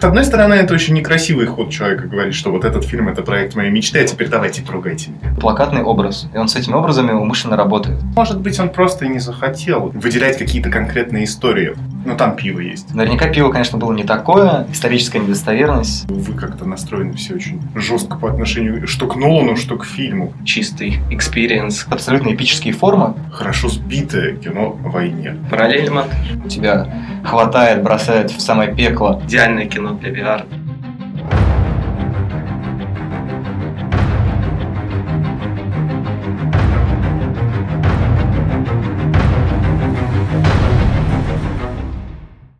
С одной стороны, это очень некрасивый ход человека говорить, что вот этот фильм это проект моей мечты, а теперь давайте трогайте меня. Плакатный образ. И он с этими образами умышленно работает. Может быть, он просто и не захотел выделять какие-то конкретные истории. Ну, там пиво есть. Наверняка пиво, конечно, было не такое. Историческая недостоверность. Вы как-то настроены все очень жестко по отношению что к Нолану, что к фильму. Чистый experience. Абсолютно эпические формы. Хорошо сбитое кино о войне. Параллельно. Тебя хватает, бросает в самое пекло. Идеальное кино для VR.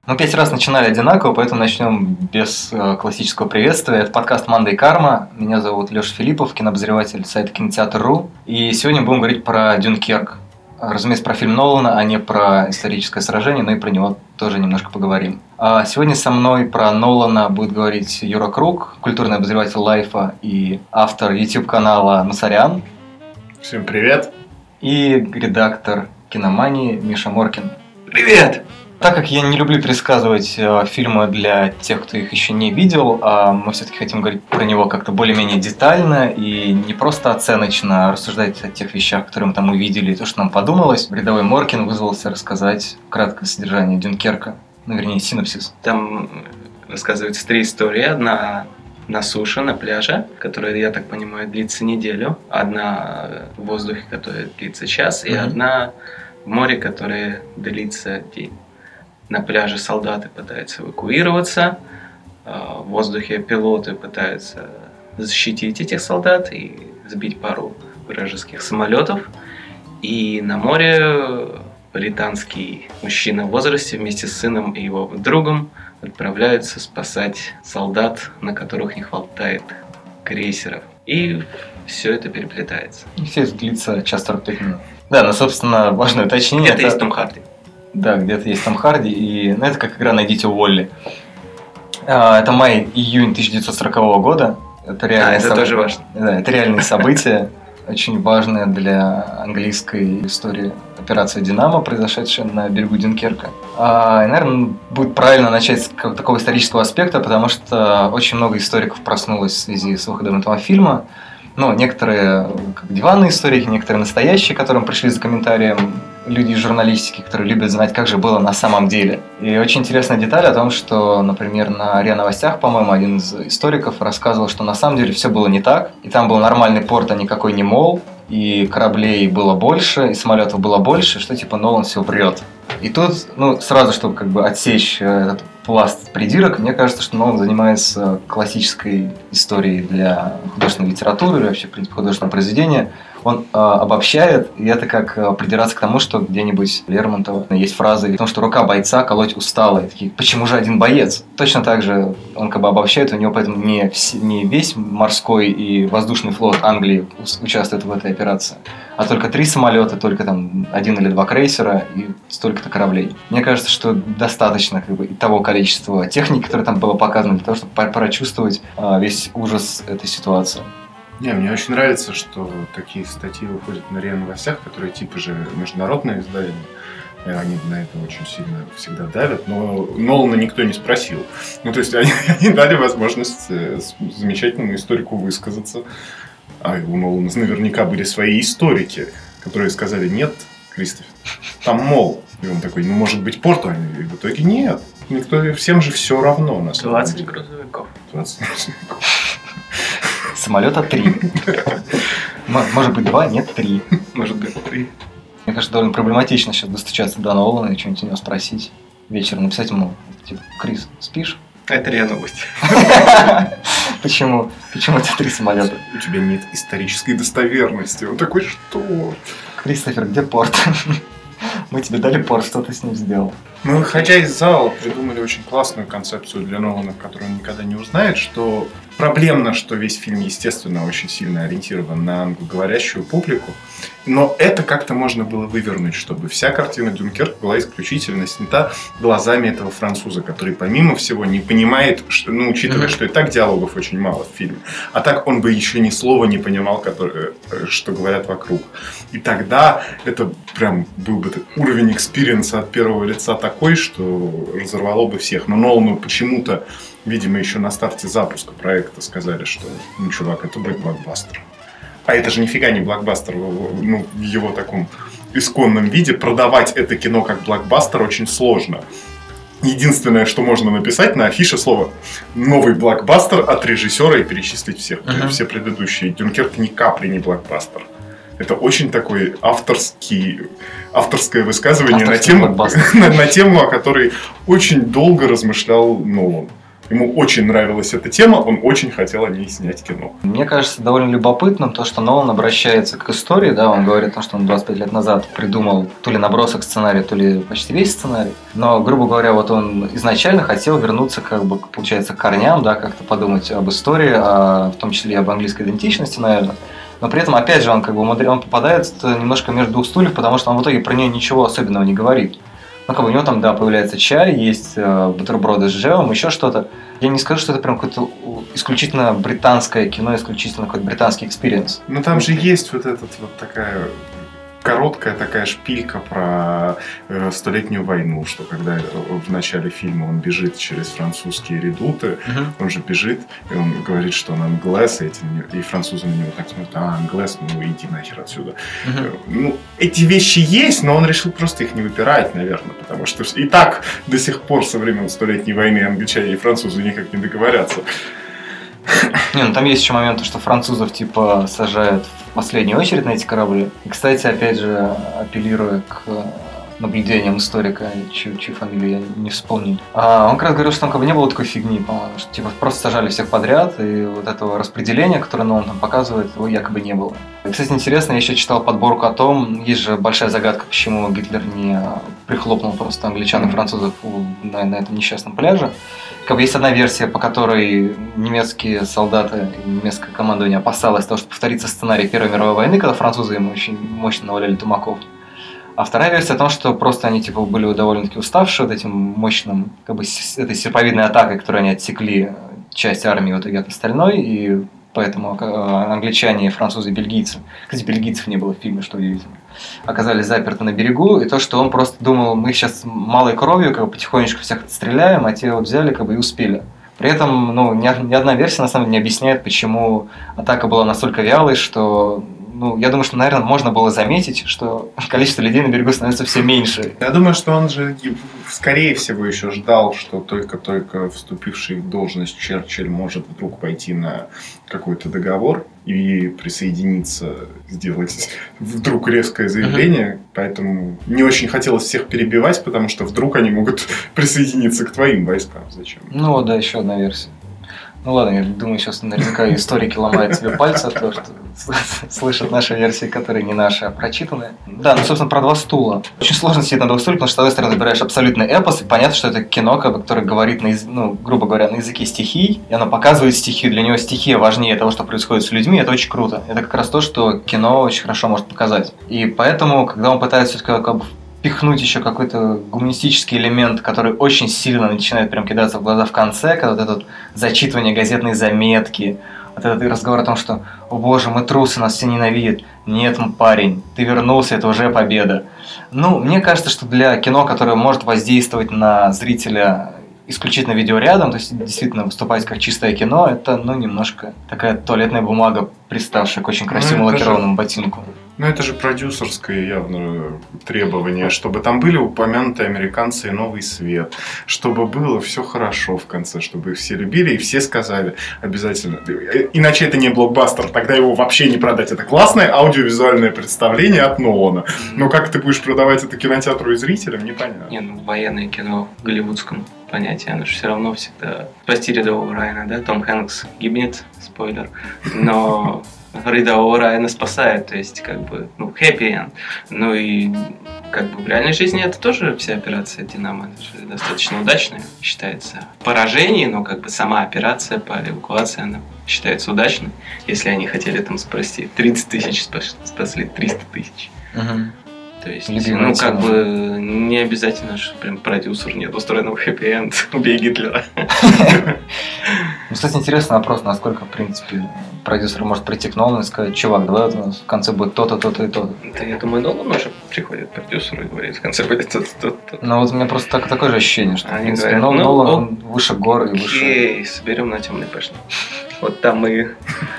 Мы пять раз начинали одинаково, поэтому начнем без э, классического приветствия. Это подкаст «Манда и карма». Меня зовут Леша Филиппов, кинообозреватель сайта кинотеатр.ру. И сегодня будем говорить про Дюнкерк. Разумеется, про фильм Нолана, а не про историческое сражение, но и про него тоже немножко поговорим. А сегодня со мной про Нолана будет говорить Юра Круг, культурный обозреватель Лайфа и автор YouTube-канала Насарян. Всем привет. И редактор киномании Миша Моркин. Привет! Так как я не люблю пересказывать э, фильмы для тех, кто их еще не видел, а мы все-таки хотим говорить про него как-то более-менее детально и не просто оценочно рассуждать о тех вещах, которые мы там увидели, и то, что нам подумалось, рядовой Моркин вызвался рассказать краткое содержание Дюнкерка, ну, вернее, синопсис. Там рассказываются три истории. Одна на суше, на пляже, которая, я так понимаю, длится неделю. Одна в воздухе, которая длится час, и Мгм. одна в море, которая длится день. На пляже солдаты пытаются эвакуироваться, а в воздухе пилоты пытаются защитить этих солдат и сбить пару вражеских самолетов. И на море британский мужчина в возрасте вместе с сыном и его другом отправляются спасать солдат, на которых не хватает крейсеров. И все это переплетается. И все это длится час 45 минут. Да, ну, собственно, важное уточнение. Это есть Том Харди. Да, где-то есть Том Харди, и ну, это как игра «Найдите Уолли». А, Это май-июнь 1940 года. Это А, реальные это соб- тоже важно. Да, это реальные события, очень важные для английской истории операция «Динамо», произошедшая на берегу Дюнкерка. А, и, наверное, будет правильно начать с такого исторического аспекта, потому что очень много историков проснулось в связи с выходом этого фильма. Ну, некоторые как диванные историки, некоторые настоящие, к которым пришли за комментарием люди из журналистики, которые любят знать, как же было на самом деле. И очень интересная деталь о том, что, например, на РИА Новостях, по-моему, один из историков рассказывал, что на самом деле все было не так. И там был нормальный порт, а никакой не мол. И кораблей было больше, и самолетов было больше, что типа Нолан все врет. И тут, ну, сразу, чтобы как бы отсечь э, этот пласт придирок, мне кажется, что Нолан занимается классической историей для художественной литературы или вообще, в принципе, художественного произведения. Он э, обобщает, и это как э, придираться к тому, что где-нибудь Лермонтова есть фразы о том, что рука бойца колоть устала. И такие, почему же один боец? Точно так же он как бы обобщает, у него поэтому не, не весь морской и воздушный флот Англии участвует в этой операции, а только три самолета, только там один или два крейсера и столько-то кораблей. Мне кажется, что достаточно как бы, того количества техники, которое там было показано, для того, чтобы прочувствовать а, весь ужас этой ситуации. Не, мне очень нравится, что такие статьи выходят на РИА Новостях, которые типа же международные издания. И они на это очень сильно всегда давят, но Нолана никто не спросил. Ну, то есть они, они дали возможность э, замечательному историку высказаться. А у Нолана наверняка были свои историки, которые сказали, нет, Кристофер, там мол. И он такой, ну, может быть, порт, а и в итоге нет. Никто, всем же все равно, на самом 20 деле. грузовиков. 20 Самолета три. Может быть, два, нет, три. Может быть, три. Мне кажется, довольно проблематично сейчас достучаться до Нолана и что-нибудь у него спросить. Вечером написать ему, типа, Крис, спишь? Это РИА Новости. Почему? Почему это три самолета? У тебя нет исторической достоверности. Он такой, что? Кристофер, где порт? Мы тебе дали порт, что ты с ним сделал? Мы, выходя из зала, придумали очень классную концепцию для Нолана, которую он никогда не узнает, что проблемно, что весь фильм, естественно, очень сильно ориентирован на англоговорящую публику, но это как-то можно было вывернуть, чтобы вся картина Дюнкерк была исключительно снята глазами этого француза, который, помимо всего, не понимает, что, ну, учитывая, Мгм. что и так диалогов очень мало в фильме, а так он бы еще ни слова не понимал, которое, э, что говорят вокруг. И тогда это прям был бы уровень экспириенса от первого лица такой, что разорвало бы всех. Но Нолану почему-то видимо, еще на старте запуска проекта сказали, что, ну, чувак, это будет блокбастер. А это же нифига не блокбастер, ну, в его таком исконном виде. Продавать это кино как блокбастер очень сложно. Единственное, что можно написать на афише слово «новый блокбастер» от режиссера и перечислить всех, uh-huh. все предыдущие. Дюнкерк ни капли не блокбастер. Это очень такой авторский, авторское высказывание на тему, на, на тему, о которой очень долго размышлял Нолан. Ему очень нравилась эта тема, он очень хотел о ней снять кино. Мне кажется довольно любопытным то, что Нолан обращается к истории, да, он говорит о том, что он 25 лет назад придумал то ли набросок сценария, то ли почти весь сценарий. Но, грубо говоря, вот он изначально хотел вернуться, как бы, получается, к корням, да, как-то подумать об истории, а, в том числе и об английской идентичности, наверное. Но при этом, опять же, он как бы он попадает немножко между двух стульев, потому что он в итоге про нее ничего особенного не говорит. Ну, как бы у него там, да, появляется чай, есть э, бутерброды с джемом, еще что-то. Я не скажу, что это прям какое-то исключительно британское кино, исключительно какой-то британский experience. Ну, там же есть вот этот вот такая короткая такая шпилька про э, столетнюю войну, что когда э, в начале фильма он бежит через французские редуты, uh-huh. он же бежит, и он говорит, что он англес, и, эти, и французы на него так смотрят, а, англес, ну иди нахер отсюда. Uh-huh. Ну, эти вещи есть, но он решил просто их не выпирать, наверное, потому что и так до сих пор со времен Столетней войны англичане и французы никак не договорятся. Не, ну там есть еще момент, что французов типа сажают в последнюю очередь на эти корабли. И, кстати, опять же, апеллируя к наблюдением историка, чью, чью фамилию я не вспомню. А он как раз говорил, что там как бы не было такой фигни, по-моему, что типа просто сажали всех подряд, и вот этого распределения, которое он там показывает, его якобы не было. И, кстати, интересно, я еще читал подборку о том, есть же большая загадка, почему Гитлер не прихлопнул просто англичан и французов на, на этом несчастном пляже как бы есть одна версия, по которой немецкие солдаты немецкое командование опасалось того, что повторится сценарий Первой мировой войны, когда французы им очень мощно наваляли тумаков. А вторая версия о том, что просто они типа были довольно-таки уставшие вот этим мощным, как бы этой серповидной атакой, которой они отсекли часть армии в итоге от остальной, и поэтому а, англичане, французы, бельгийцы, кстати, бельгийцев не было в фильме, что удивительно, оказались заперты на берегу, и то, что он просто думал, мы сейчас малой кровью как бы потихонечку всех отстреляем, а те вот взяли как бы и успели. При этом ну, ни, ни одна версия на самом деле не объясняет, почему атака была настолько вялой, что ну, я думаю, что, наверное, можно было заметить, что количество людей на берегу становится все меньше. Я думаю, что он же, скорее всего, еще ждал, что только-только вступивший в должность Черчилль может вдруг пойти на какой-то договор и присоединиться, сделать вдруг резкое заявление. Uh-huh. Поэтому не очень хотелось всех перебивать, потому что вдруг они могут присоединиться к твоим войскам. Зачем? Ну да, еще одна версия. Ну ладно, я думаю, сейчас наверняка историки ломают себе пальцы от того, что слышат наши версии, которые не наши, а прочитанные. Да, ну, собственно, про два стула. Очень сложно сидеть на двух стульях, потому что, с одной стороны, выбираешь абсолютный эпос, и понятно, что это кино, которое говорит, на, ну, грубо говоря, на языке стихий, и оно показывает стихи. Для него стихия важнее того, что происходит с людьми, это очень круто. Это как раз то, что кино очень хорошо может показать. И поэтому, когда он пытается все-таки как бы пихнуть еще какой-то гуманистический элемент, который очень сильно начинает прям кидаться в глаза в конце, когда вот это вот зачитывание газетной заметки, вот этот разговор о том, что «О боже, мы трусы, нас все ненавидят». Нет, парень, ты вернулся, это уже победа. Ну, мне кажется, что для кино, которое может воздействовать на зрителя исключительно видеорядом, то есть действительно выступать как чистое кино, это, ну, немножко такая туалетная бумага, приставшая к очень красивому ну, лакированному ботинку. Ну, это же продюсерское явно требование, чтобы там были упомянуты американцы и новый свет, чтобы было все хорошо в конце, чтобы все любили и все сказали обязательно. Иначе это не блокбастер, тогда его вообще не продать. Это классное аудиовизуальное представление от Нолана. Но как ты будешь продавать это кинотеатру и зрителям, непонятно. Не, ну, военное кино в голливудском понятие, оно же все равно всегда спасти рядового Райана, да, Том Хэнкс гибнет, спойлер, но рядового Райана спасает, то есть как бы, ну, happy end. Ну и как бы в реальной жизни это тоже вся операция Динамо, достаточно удачная считается. Поражение, но как бы сама операция по эвакуации, она считается удачной, если они хотели там спасти 30 тысяч, спасли 300 тысяч. Угу. То есть, Любимая ну, тема. как бы не обязательно, что прям продюсер нет устроенного хэппи-энд, убей Гитлера. Кстати, интересный вопрос, насколько, в принципе, продюсер может прийти к Нолану и сказать, чувак, давай у нас в конце будет то-то, то-то и то-то. Да, я думаю, Нолан уже приходит к продюсеру и говорит, в конце будет то-то, то-то. Ну вот у меня просто так, такое же ощущение, что, в Они принципе, говорят, ну, Нолан ок- он выше гор и выше... Окей, соберем на темный башне. Вот там и...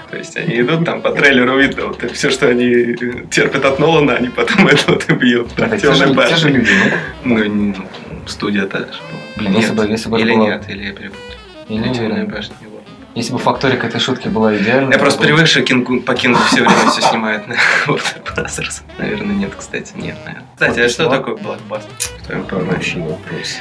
То есть они идут, там по трейлеру видно, вот все, что они терпят от Нолана, они потом это вот и бьют. Это на те же, те же люди, нет? Ну, студия-то же была. Блин, если бы- если бы это Или было- нет, или я перепутал. Не Темная башня. Если бы факторика этой шутки была идеальной... Я то просто было- привык, что Кингу, по Кингу все время все снимают на Warner Brothers. Наверное, нет, кстати, нет, наверное. Кстати, а что такое блокбастер? В твоем понимании? Хороший вопрос.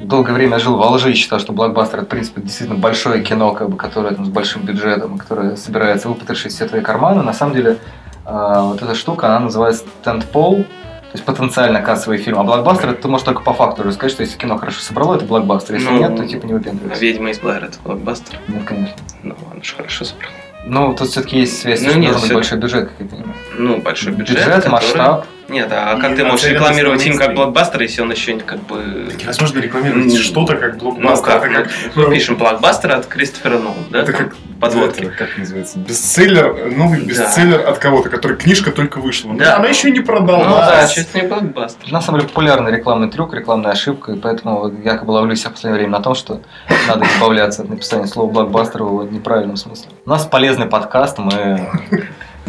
Долгое время жил во лжи и считал, что блокбастер это, в принципе, действительно большое кино, как бы, которое там, с большим бюджетом, которое собирается выпотрошить все твои карманы. На самом деле, а, вот эта штука, она называется тентпол, то есть потенциально кассовый фильм. А блокбастер, это ты можешь только по факту рассказать, что если кино хорошо собрало, это блокбастер. Если Ну, нет, то типа не А выпендривайся. «Ведьма из Блэр» это блокбастер? Нет, конечно. Ну, он же хорошо собрал. Ну, тут все-таки есть связь, Ну, нет, должен быть большой бюджет, как я понимаю. Ну, большой бюджет, Бюджет, который- масштаб. Нет, а как И ты можешь нацелен на рекламировать фильм как блокбастер, если он еще как бы... Невозможно рекламировать что-то как Ну блокбастер. как, Это мы, пишем блокбастер от Кристофера Нолана, да? Это как подводки. это, как называется? Бестселлер, новый Да. бестселлер от кого-то, который книжка только вышла. Да. Она еще не Ну продалась. да, чуть не блокбастер. На самом деле популярный рекламный трюк, рекламная ошибка, и поэтому якобы ловлю себя в последнее время на том, что надо избавляться от написания слова блокбастер в неправильном смысле. У нас полезный подкаст, мы...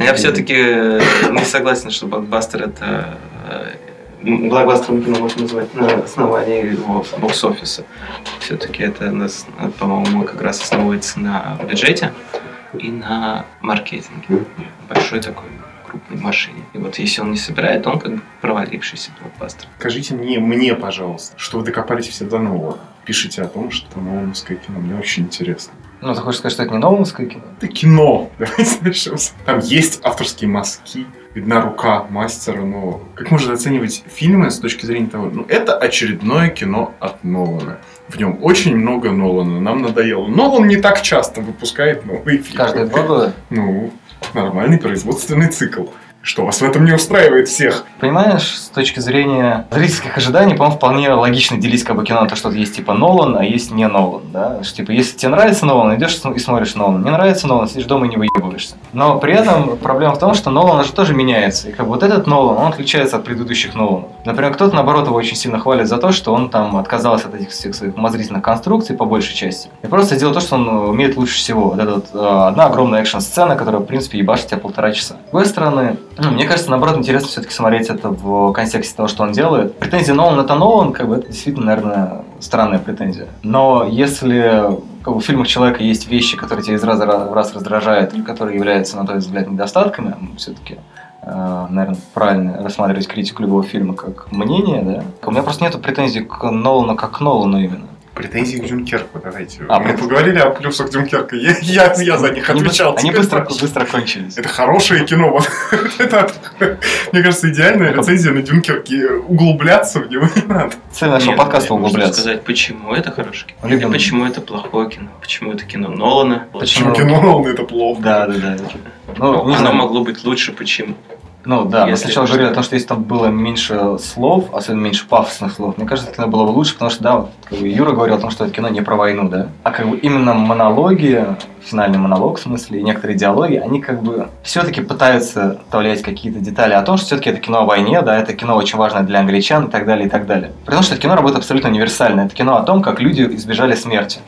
Я все-таки не согласен, что блокбастер это... э, Блокбастером кино можно назвать на основании его бокс-офиса. Все-таки это, по-моему, как раз основывается на бюджете и на маркетинге. Большой такой крупной машине. И вот если он не собирает, он как бы провалившийся блокбастер. Скажите мне, мне, пожалуйста, что вы докопались все до нового. Пишите о том, что Нолановское кино. Мне очень интересно. Ну, ты хочешь сказать, что это не Нолановское кино? Это кино. Давайте начнем. Там есть авторские мазки, видна рука мастера, но как можно оценивать фильмы с точки зрения того, ну, это очередное кино от Нолана. В нем очень много Нолана. Нам надоело. Нолан не так часто выпускает новые фильмы. Каждые два года? Ну, нормальный производственный цикл. Что, вас в этом не устраивает всех? Понимаешь, с точки зрения зрительских ожиданий, по-моему, вполне логично делить как бы кино на то, что есть типа Нолан, а есть не Нолан, да? Что, типа, если тебе нравится Нолан, идешь и смотришь Нолан. Не нравится Нолан, сидишь дома и не выебываешься. Но при этом проблема в том, что Нолан же тоже меняется. И как бы вот этот Нолан, он отличается от предыдущих Ноланов. Например, кто-то, наоборот, его очень сильно хвалит за то, что он там отказался от этих всех своих умозрительных конструкций по большей части. И просто сделал то, что он умеет лучше всего. Вот эта вот, э, одна огромная экшн-сцена, которая, в принципе, ебашит тебя полтора часа. С другой стороны, ну, мне кажется, наоборот, интересно все-таки смотреть это в контексте того, что он делает. Претензия Нолан это Нолан, как бы это действительно, наверное, странная претензия. Но если как бы, в фильмах человека есть вещи, которые тебя из раза в раз раздражают, или которые являются, на твой взгляд, недостатками, все-таки наверное, правильно рассматривать критику любого фильма как мнение, да. У меня просто нету претензий к Нолану как к Нолану именно. Претензии к Дюнкерку давайте. А, Мы прет- поговорили о плюсах Дюнкерка. Я, я, я за них Они, отвечал. они быстро, быстро кончились. Это хорошее кино. Вот. Это, мне кажется, идеальная рецензия на Дюнкерке. Углубляться в него не надо. Цель нашего подкаста углубляться. сказать, почему это хорошее кино. Любим. И почему это плохое кино. Почему это кино Нолана. Почему? Почему кино Нолана это плохо? Да, да, да. Ну, Ну, оно знаю. могло быть лучше, почему. Ну да, мы Если сначала это говорили о том, что если там было меньше слов, особенно меньше пафосных слов, мне кажется, это кино было бы лучше, потому что, да, вот, как бы Юра говорил о том, что это кино не про войну, да. А как бы именно монологи, финальный монолог, в смысле, и некоторые диалоги, они как бы все-таки пытаются вставлять какие-то детали о том, что все-таки это кино о войне, да, это кино очень важное для англичан и так далее, и так далее. При том, что это кино работает абсолютно универсально. Это кино о том, как люди избежали смерти.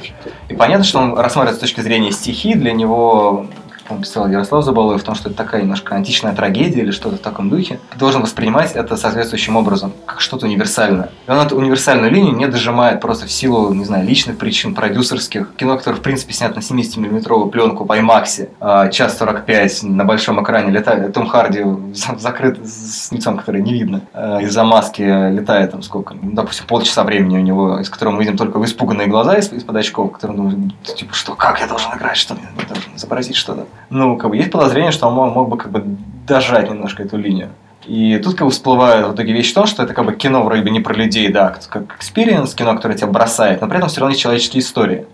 И понятно, что он рассматривает с точки зрения стихи, для него он писал Ярослав Забалуев том, что это такая немножко античная трагедия или что-то в таком духе, ты должен воспринимать это соответствующим образом, как что-то универсальное. И он эту универсальную линию не дожимает просто в силу, не знаю, личных причин, продюсерских. Кино, которое, в принципе, снято на 70-миллиметровую пленку по IMAX, а, час 45 на большом экране летает, Том Харди за- закрыт с лицом, которое не видно, а, из-за маски летает там сколько, ну, допустим, полчаса времени у него, из которого мы видим только испуганные глаза из- из-под очков, которые думают, типа, что, как я должен играть, что мне должен изобразить что-то. Ну, как бы есть подозрение, что он мог, бы как бы дожать немножко эту линию. И тут как бы всплывает в итоге вещь в что это как бы кино вроде бы не про людей, да, как experience, кино, которое тебя бросает, но при этом все равно есть человеческие истории.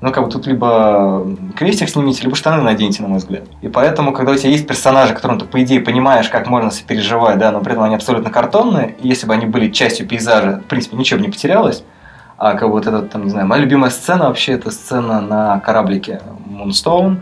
Ну, как бы тут либо крестик снимите, либо штаны наденьте, на мой взгляд. И поэтому, когда у тебя есть персонажи, которым ты, по идее, понимаешь, как можно сопереживать, да, но при этом они абсолютно картонные, и если бы они были частью пейзажа, в принципе, ничего бы не потерялось, А как бы вот это, там, не знаю, моя любимая сцена вообще, это сцена на кораблике Moonstone,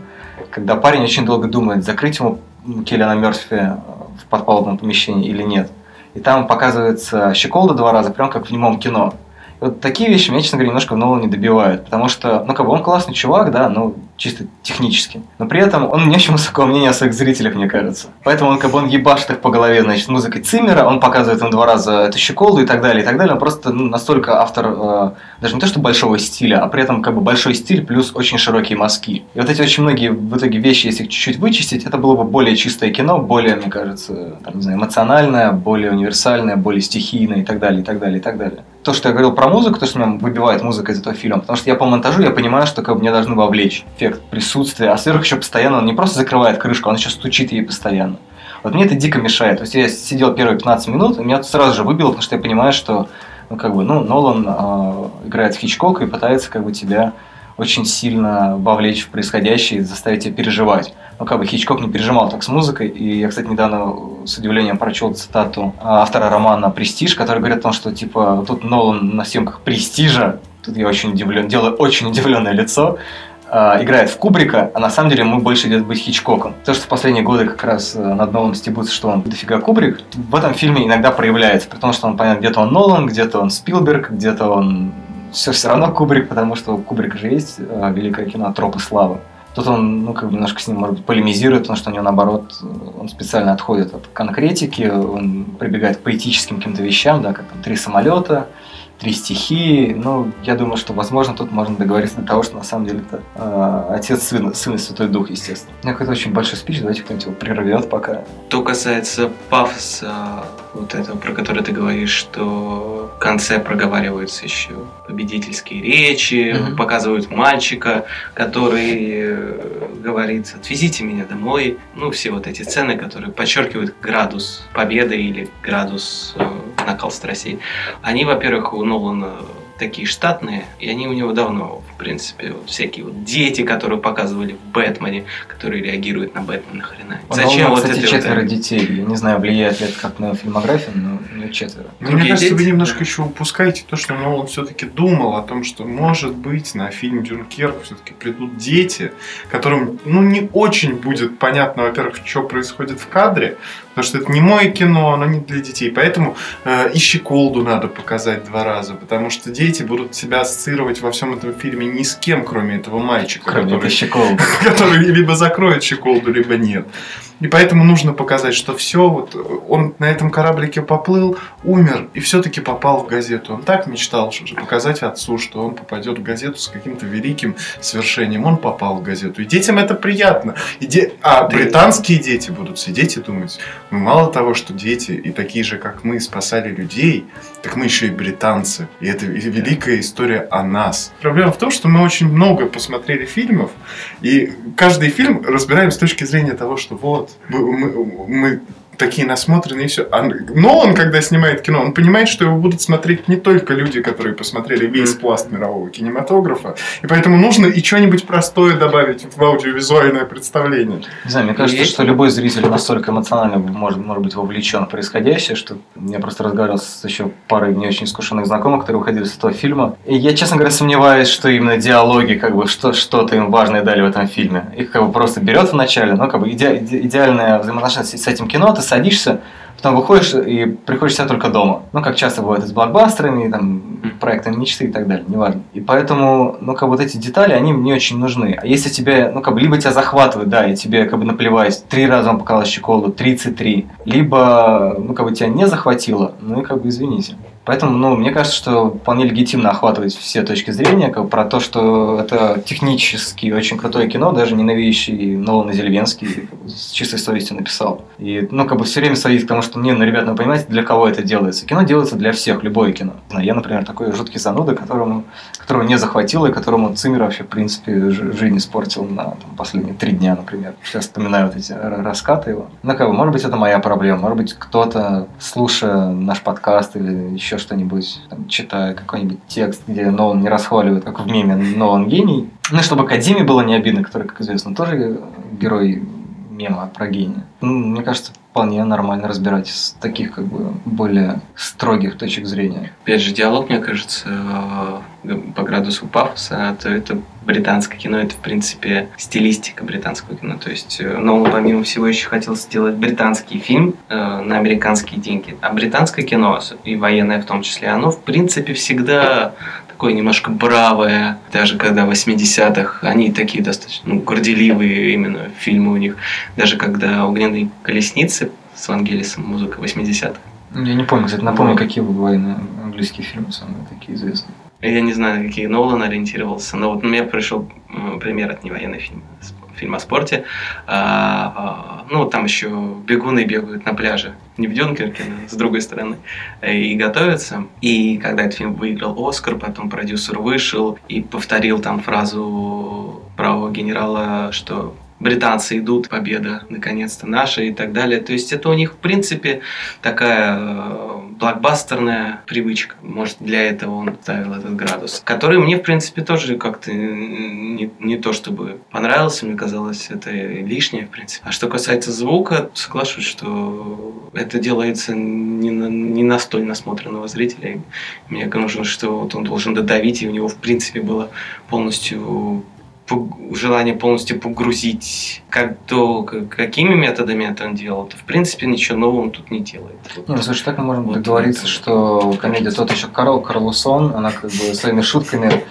когда парень очень долго думает, закрыть ему Келлиана Мерфи в подпалубном помещении или нет. И там показывается щеколда два раза, прям как в немом кино. Вот такие вещи меня, честно говоря, немножко в Нолане добивают. Потому что, ну, как бы он классный чувак, да, ну, чисто технически. Но при этом он не очень высокого мнения о своих зрителях, мне кажется. Поэтому он как бы он ебашит их по голове, значит, музыкой Циммера, он показывает им два раза эту щеколду и так далее, и так далее. Он просто ну, настолько автор, э, даже не то, что большого стиля, а при этом как бы большой стиль плюс очень широкие мазки. И вот эти очень многие в итоге вещи, если их чуть-чуть вычистить, это было бы более чистое кино, более, мне кажется, там, не знаю, эмоциональное, более универсальное, более стихийное и так далее, и так далее, и так далее то, что я говорил про музыку, то, что меня выбивает музыка из этого фильма, потому что я по монтажу, я понимаю, что как бы, мне должны вовлечь эффект присутствия, а сверху еще постоянно он не просто закрывает крышку, он еще стучит ей постоянно. Вот мне это дико мешает. То есть я сидел первые 15 минут, и меня сразу же выбило, потому что я понимаю, что ну, как бы, ну, Нолан э, играет в Хичкока и пытается как бы тебя очень сильно вовлечь в происходящее и заставить тебя переживать. Ну, как бы Хичкок не пережимал так с музыкой. И я, кстати, недавно с удивлением прочел цитату автора романа «Престиж», который говорит о том, что, типа, тут Нолан на съемках «Престижа», тут я очень удивлен, делаю очень удивленное лицо, а, играет в Кубрика, а на самом деле ему больше идет быть Хичкоком. То, что в последние годы как раз э, над Ноланом стебутся, что он дофига Кубрик, в этом фильме иногда проявляется, при том, что он, понятно, где-то он Нолан, где-то он Спилберг, где-то он все все равно Кубрик, потому что у Кубрика же есть э, великое кино «Тропы славы». Тут он, ну, как бы немножко с ним, может полемизирует, потому что у него, наоборот, он специально отходит от конкретики, он прибегает к поэтическим каким-то вещам, да, как там «Три самолета», три стихии. Ну, я думаю, что, возможно, тут можно договориться до того, что на самом деле это э, Отец, Сын, Сын и Святой Дух, естественно. У меня какой-то очень большой спич, давайте кто-нибудь его прервет пока. Что касается пафоса вот этого, про который ты говоришь, что в конце проговариваются еще победительские речи, mm-hmm. показывают мальчика, который э, говорит «отвезите меня домой». Ну, все вот эти сцены, которые подчеркивают градус победы или градус э, накал страстей. Они, во-первых, у Нолана такие штатные, и они у него давно, в принципе, вот всякие вот дети, которые показывали в Бэтмене, которые реагируют на Бэтмена, хрена. Зачем вот кстати, это четверо вот... детей. Я не знаю, влияет ли это как на фильмографию, но четверо. Ну, мне кажется, дети? вы немножко еще упускаете то, что Нолан все-таки думал о том, что, может быть, на фильм Дюнкерк все-таки придут дети, которым, ну, не очень будет понятно, во-первых, что происходит в кадре, Потому что это не мое кино, оно не для детей. Поэтому э, и Щеколду надо показать два раза. Потому что дети будут себя ассоциировать во всем этом фильме ни с кем, кроме этого мальчика. Кроме который. Который либо закроет Щеколду, либо нет. И поэтому нужно показать, что все, вот он на этом кораблике поплыл, умер и все-таки попал в газету. Он так мечтал что показать отцу, что он попадет в газету с каким-то великим свершением. Он попал в газету. И детям это приятно. И де... А британские дети будут сидеть и думать, ну мало того, что дети и такие же, как мы, спасали людей, так мы еще и британцы. И это великая история о нас. Проблема в том, что мы очень много посмотрели фильмов, и каждый фильм разбираем с точки зрения того, что вот, мы, мы, такие насмотренные и все. А Нолан, когда снимает кино, он понимает, что его будут смотреть не только люди, которые посмотрели весь пласт мирового кинематографа, и поэтому нужно и что-нибудь простое добавить в аудиовизуальное представление. Не знаю, мне кажется, что любой зритель настолько эмоционально может, может быть вовлечен в происходящее, что я просто разговаривал с еще парой не очень искушенных знакомых, которые уходили с этого фильма. И я, честно говоря, сомневаюсь, что именно диалоги, как бы, что, что-то им важное дали в этом фильме. Их как бы просто берет в начале, но как бы иде, иде, идеальное взаимоотношение с этим кино, ты садишься, потом выходишь и приходишь себя только дома. Ну, как часто бывает с блокбастерами, там, проектами мечты и так далее, неважно. И поэтому, ну, как бы вот эти детали, они мне очень нужны. А если тебя, ну, как бы, либо тебя захватывает, да, и тебе, как бы, наплевать, три раза он показал щеколду, 33, либо, ну, как бы, тебя не захватило, ну, и, как бы, извините. Поэтому, ну, мне кажется, что вполне легитимно охватывать все точки зрения как, про то, что это технически очень крутое кино, даже ненавидящий Нолан Зельвенский с чистой совестью написал. И, ну, как бы все время сводить к тому, что, не, ну, ребята, вы понимаете, для кого это делается? Кино делается для всех, любое кино. Я, например, такой жуткий зануда, которому, которого не захватило, и которому Циммер вообще, в принципе, жизнь испортил на там, последние три дня, например. Сейчас вспоминаю вот эти раскаты его. Ну, как бы, может быть, это моя проблема. Может быть, кто-то, слушая наш подкаст или еще еще что-нибудь, там, читая какой-нибудь текст, где Нолан не расхваливает, как в меме Нолан гений. Ну, чтобы Академии было не обидно, который, как известно, тоже герой мема про гения. Ну, мне кажется, вполне нормально разбирать с таких как бы более строгих точек зрения. Опять же, диалог, мне кажется, э, по градусу пафоса, а то это британское кино, это, в принципе, стилистика британского кино. То есть э, Нолан, помимо всего, еще хотел сделать британский фильм э, на американские деньги. А британское кино, и военное в том числе, оно, в принципе, всегда такое немножко бравое, даже когда в 80-х они такие достаточно ну, горделивые именно фильмы у них, даже когда «Огненные колесницы» с Вангелисом, музыка 80-х. Я не помню, кстати, напомню, какие были английские фильмы самые такие известные. Я не знаю, на какие Нолан ориентировался, но вот мне пришел пример от невоенного фильма фильм о спорте. А, а, ну, там еще бегуны бегают на пляже. Не в Дюнкерке, но с другой стороны. И готовятся. И когда этот фильм выиграл Оскар, потом продюсер вышел и повторил там фразу правого генерала, что британцы идут, победа наконец-то наша и так далее. То есть это у них, в принципе, такая э, блокбастерная привычка. Может, для этого он ставил этот градус, который мне, в принципе, тоже как-то не, не то чтобы понравился, мне казалось, это лишнее, в принципе. А что касается звука, соглашусь, что это делается не на, не на столь насмотренного зрителя. Мне кажется, что вот он должен додавить, и у него, в принципе, было полностью желание полностью погрузить, как то, какими методами это он делал, то в принципе ничего нового он тут не делает. Ну, слушай, так мы можем вот договориться, это. что комедия «Тот еще Карл Карлусон», она как бы своими шутками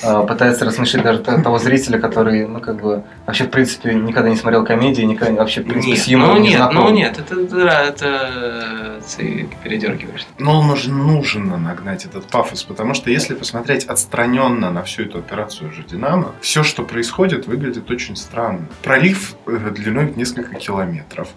пытается рассмешить даже того зрителя, который, ну, как бы, вообще, в принципе, никогда не смотрел комедии, никогда, вообще, в принципе, нет, с юмором ну, не нет, знаком. Ну, нет, это, да, это ты передергиваешь. Но он же нужно нагнать этот пафос, потому что если посмотреть отстраненно на всю эту операцию же Динамо, все, что происходит, выглядит очень странно. Пролив э, длиной в несколько километров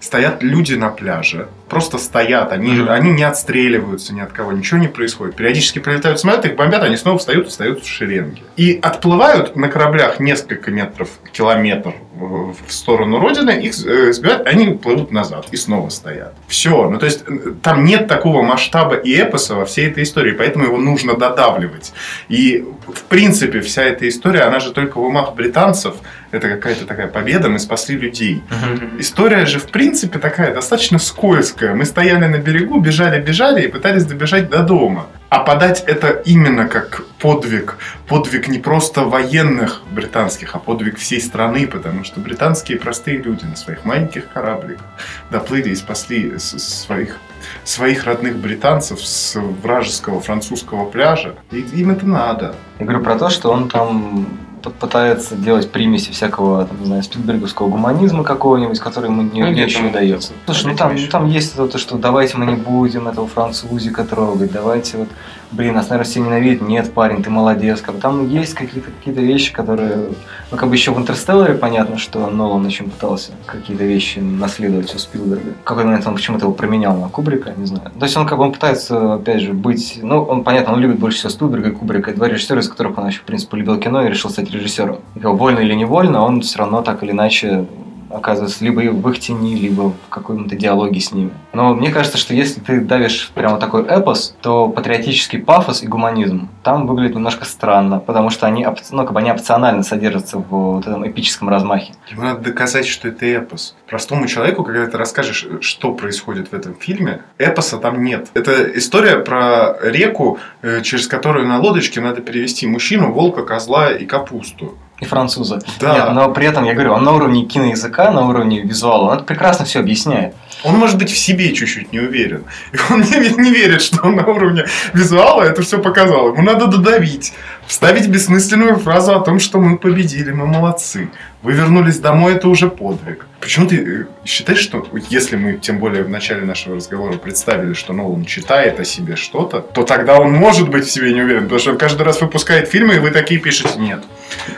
стоят люди на пляже, просто стоят, они, mm-hmm. они не отстреливаются ни от кого, ничего не происходит. Периодически прилетают самолеты, их бомбят, они снова встают, встают в шеренге. И отплывают на кораблях несколько метров, километр в сторону Родины, их э, сбивают, они плывут назад и снова стоят. Все. Ну, то есть, там нет такого масштаба и эпоса во всей этой истории, поэтому его нужно додавливать. И, в принципе, вся эта история, она же только в умах британцев, это какая-то такая победа, мы спасли людей. Uh-huh. История же, в принципе, такая достаточно скользкая. Мы стояли на берегу, бежали, бежали и пытались добежать до дома. А подать это именно как подвиг. Подвиг не просто военных британских, а подвиг всей страны, потому что британские простые люди на своих маленьких корабликах доплыли и спасли своих, своих родных британцев с вражеского французского пляжа. И им это надо. Я говорю про то, что он там пытается делать примеси всякого, там, не знаю, спидберговского гуманизма какого-нибудь, который ему не, ну, не очень удается. Слушай, ну там, там есть то, что давайте мы не будем этого французика трогать, давайте вот блин, нас, наверное, все ненавидят. Нет, парень, ты молодец. Как бы, там есть какие-то какие вещи, которые... Ну, как бы еще в «Интерстелларе» понятно, что Нолан очень пытался какие-то вещи наследовать у Спилберга. В какой момент он почему-то его променял на Кубрика, не знаю. То есть он как бы он пытается, опять же, быть... Ну, он, понятно, он любит больше всего Спилберга и Кубрика. два режиссера, из которых он еще, в принципе, любил кино и решил стать как, вольно или невольно, он все равно так или иначе оказывается либо в их тени, либо в каком-то диалоге с ними. Но мне кажется, что если ты давишь прямо такой эпос, то патриотический пафос и гуманизм там выглядит немножко странно, потому что они, ну, как бы они опционально содержатся в вот этом эпическом размахе. Ему надо доказать, что это эпос. Простому человеку, когда ты расскажешь, что происходит в этом фильме, эпоса там нет. Это история про реку, э, через которую на лодочке надо перевести мужчину, волка, козла и капусту и француза. Да. Нет, но при этом, я говорю, он на уровне киноязыка, на уровне визуала, он это прекрасно все объясняет. Он может быть в себе чуть-чуть не уверен. И он не, не верит, что он на уровне визуала это все показал. Ему надо додавить. Вставить бессмысленную фразу о том, что мы победили, мы молодцы. Вы вернулись домой, это уже подвиг. Почему ты э, считаешь, что если мы, тем более в начале нашего разговора, представили, что Нолан читает о себе что-то, то тогда он может быть в себе не уверен, потому что он каждый раз выпускает фильмы, и вы такие пишете «нет».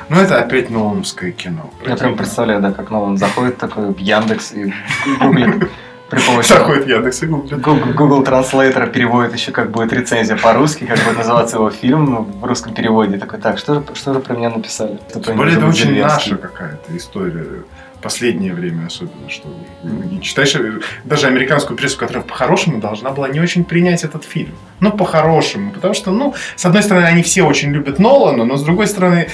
Ну, это опять Нолановское кино. Я прям представляю, да, как Нолан заходит такой в Яндекс и гуглит при помощи... Заходит Яндекс и гуглит. Google, Google Translator переводит еще, как будет рецензия по-русски, как будет называться его фильм в русском переводе. Такой, так, что же, что же про меня написали? Тем более это очень наша какая-то история последнее время особенно, что не читаешь даже американскую прессу, которая по-хорошему должна была не очень принять этот фильм. Ну, по-хорошему, потому что, ну, с одной стороны, они все очень любят Нолана, но с другой стороны,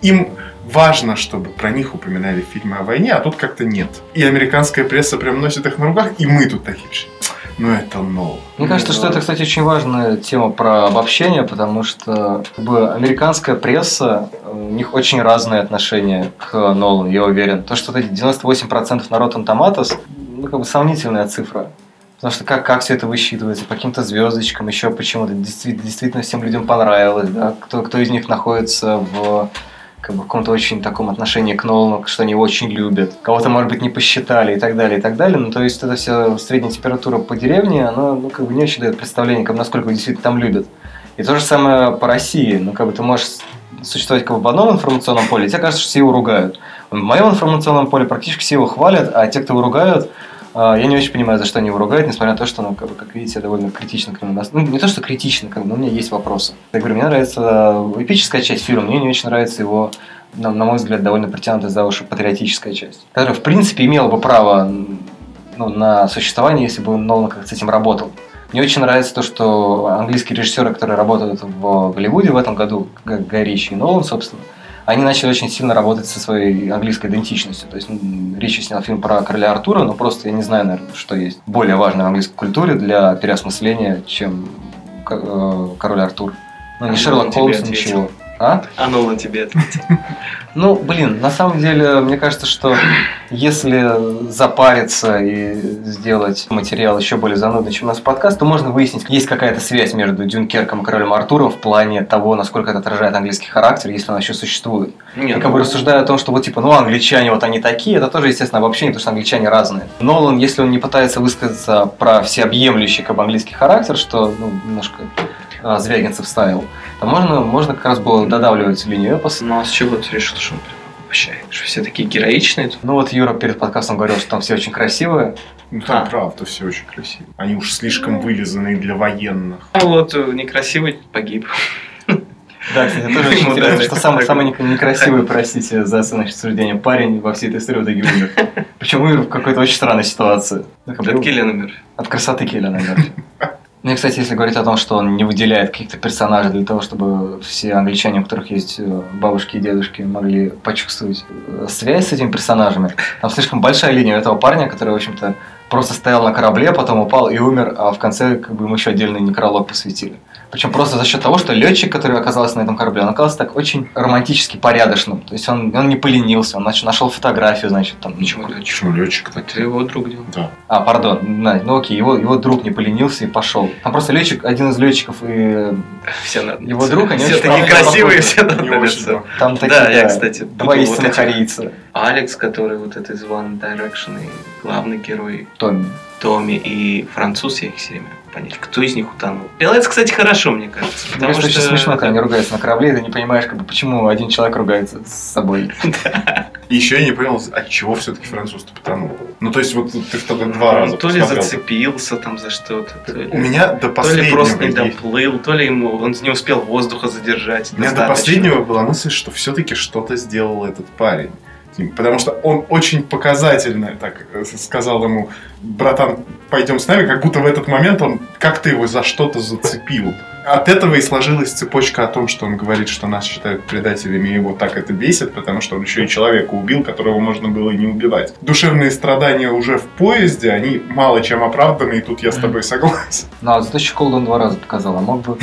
им важно, чтобы про них упоминали в фильме о войне, а тут как-то нет. И американская пресса прям носит их на руках, и мы тут такие же. Ну это ново. Мне кажется, что это, кстати, очень важная тема про обобщение, потому что как бы, американская пресса, у них очень разные отношения к Нолану, я уверен. То, что эти 98% на Rotten ну, как бы сомнительная цифра. Потому что как, как все это высчитывается, по каким-то звездочкам, еще почему-то действительно, действительно всем людям понравилось, да, кто, кто из них находится в как бы в каком-то очень таком отношении к Нолану, что они его очень любят. Кого-то, может быть, не посчитали и так далее, и так далее. Ну, то есть, это вся средняя температура по деревне, она, ну, как бы не очень дает представление, как, насколько действительно там любят. И то же самое по России. Ну, как бы ты можешь существовать как бы в одном информационном поле, тебе кажется, что все его ругают. В моем информационном поле практически все его хвалят, а те, кто его ругают, я не очень понимаю, за что они его ругают, несмотря на то, что, ну, как, как видите, я довольно критично к нему. Ну, не то, что критично, как, но у меня есть вопросы. Я говорю, мне нравится эпическая часть фильма, мне не очень нравится его на, на мой взгляд, довольно притянутая за уши патриотическая часть, которая, в принципе, имела бы право ну, на существование, если бы Нолан как с этим работал. Мне очень нравится то, что английские режиссеры, которые работают в Голливуде в этом году, Гай Ричи и Нолан, собственно, они начали очень сильно работать со своей английской идентичностью. То есть Ричи снял фильм про короля Артура, но просто я не знаю, наверное, что есть более важное в английской культуре для переосмысления, чем э, король Артур. Ну, не Шерлок Холмс, ничего. А? А Нолан тебе ответит. Ну, блин, на самом деле, мне кажется, что если запариться и сделать материал еще более занудный, чем у нас подкаст, то можно выяснить, есть какая-то связь между Дюнкерком и Королем Артуром в плане того, насколько это отражает английский характер, если он еще существует. Нет, и как бы ну... рассуждая о том, что вот типа, ну, англичане вот они такие, это тоже, естественно, обобщение, потому что англичане разные. Нолан, если он не пытается высказаться про всеобъемлющий как бы английский характер, что ну, немножко а, Звягинцев ставил, то можно, можно как раз было додавливать линию эпоса. Ну а с чего ты решил, что он вообще, что все такие героичные? Ну вот Юра перед подкастом говорил, что там все очень красивые. Ну там а. правда все очень красиво. Они уж слишком вылизанные для военных. А вот э, некрасивый погиб. Да, кстати, тоже очень интересно, что самый, самый некрасивый, простите за оценочное суждение, парень во всей этой истории в итоге умер. Почему умер в какой-то очень странной ситуации? От Келлиан умер. От красоты Келлиан умер. Ну и, кстати, если говорить о том, что он не выделяет каких-то персонажей для того, чтобы все англичане, у которых есть э, бабушки и дедушки, могли почувствовать э, связь с этими персонажами, там слишком большая линия этого парня, который, в общем-то, просто стоял на корабле, потом упал и умер, а в конце как бы ему еще отдельный некролог посвятили. Причем просто за счет того, что летчик, который оказался на этом корабле, он оказался так очень романтически порядочным. То есть он, он не поленился, он нашел фотографию, значит, там. Почему летчик? Почему летчик? Это его друг делал. Да. А, пардон, да, ну окей, его, его друг не поленился и пошел. Там просто летчик, один из летчиков и все надо. его друг, они все такие красивые, все надо лицо. Там такие, да, я, кстати, два истинных корейца. Алекс, который вот этот из One Direction и главный герой. Томми. Томми и француз, я их все время понять, кто из них утонул. Пилотс, кстати, хорошо, мне кажется. Потому что, что очень смешно, когда они ругаются на корабле, и ты не понимаешь, как бы, почему один человек ругается с собой. И еще я не понял, от чего все-таки француз-то потонул. Ну, то есть, вот ты что-то два раза То ли зацепился там за что-то. У меня до последнего... То ли просто не доплыл, то ли ему он не успел воздуха задержать. У меня до последнего была мысль, что все-таки что-то сделал этот парень. Потому что он очень показательно так э, сказал ему, братан, пойдем с нами, как будто в этот момент он как-то его за что-то зацепил. От этого и сложилась цепочка о том, что он говорит, что нас считают предателями, и его так это бесит, потому что он еще и человека убил, которого можно было и не убивать. Душевные страдания уже в поезде, они мало чем оправданы, и тут я с тобой согласен. Ну, а зато Щеколду он два раза показал, а мог бы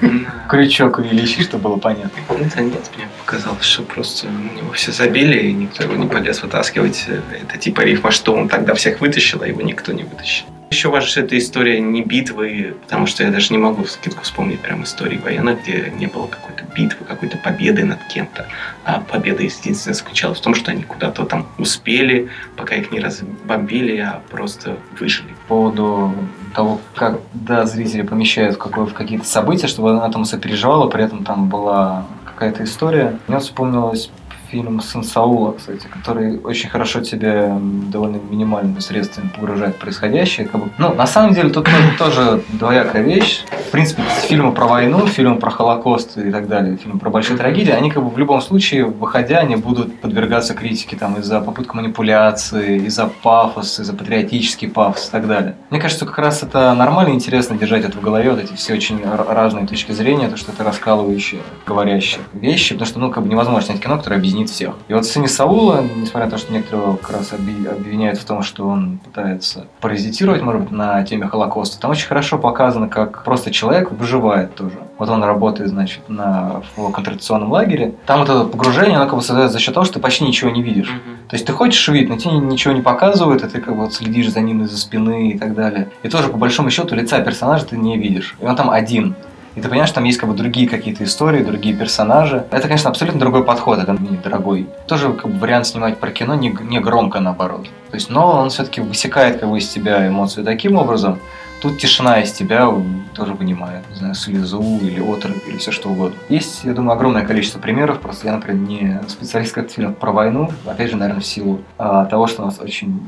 крючок увеличить, чтобы было понятно. Да нет, мне показалось, что просто на него все забили, и никто его не полез вытаскивать. Это типа рифма, что он тогда всех вытащил, а его никто не вытащил. Еще важно, эта история не битвы, потому что я даже не могу скидку вспомнить прям истории военных, где не было какой-то битвы, какой-то победы над кем-то. А победа единственная заключалась в том, что они куда-то там успели, пока их не разбомбили, а просто выжили. По поводу того, как да, зрители помещают в какие-то события, чтобы она там сопереживала, при этом там была какая-то история. Мне вспомнилось фильм «Сын Саула», кстати, который очень хорошо тебя довольно минимальными средствами погружает в происходящее. Как бы, ну, на самом деле, тут тоже двоякая вещь. В принципе, фильмы про войну, фильмы про Холокост и так далее, фильмы про большие трагедии, они как бы в любом случае, выходя, они будут подвергаться критике там из-за попыток манипуляции, из-за пафоса, из-за патриотический пафос и так далее. Мне кажется, как раз это нормально и интересно держать это в голове, вот эти все очень разные точки зрения, то, что это раскалывающие, говорящие вещи, потому что, ну, как бы невозможно снять кино, которое объединит всех. И вот в «Сыне Саула», несмотря на то, что некоторые его как раз обвиняют в том, что он пытается паразитировать, может быть, на теме Холокоста, там очень хорошо показано, как просто человек выживает тоже. Вот он работает, значит, на, в концентрационном лагере. Там вот это погружение, оно как бы создается за счет того, что ты почти ничего не видишь. Мгм. То есть ты хочешь видеть, но тебе ничего не показывают, и ты как бы вот следишь за ним из-за спины и так далее. И тоже, по большому счету, лица персонажа ты не видишь. И он там один. И ты понимаешь, что там есть как бы другие какие-то истории, другие персонажи. Это, конечно, абсолютно другой подход, это не дорогой. Тоже как бы вариант снимать про кино не, не громко, наоборот. То есть, но он все-таки высекает как бы из тебя эмоции таким образом, Тут тишина из тебя тоже вынимает, не знаю, слезу или отрыв или все что угодно. Есть, я думаю, огромное количество примеров, просто я, например, не специалист как фильмов про войну, опять же, наверное, в силу а, того, что у нас очень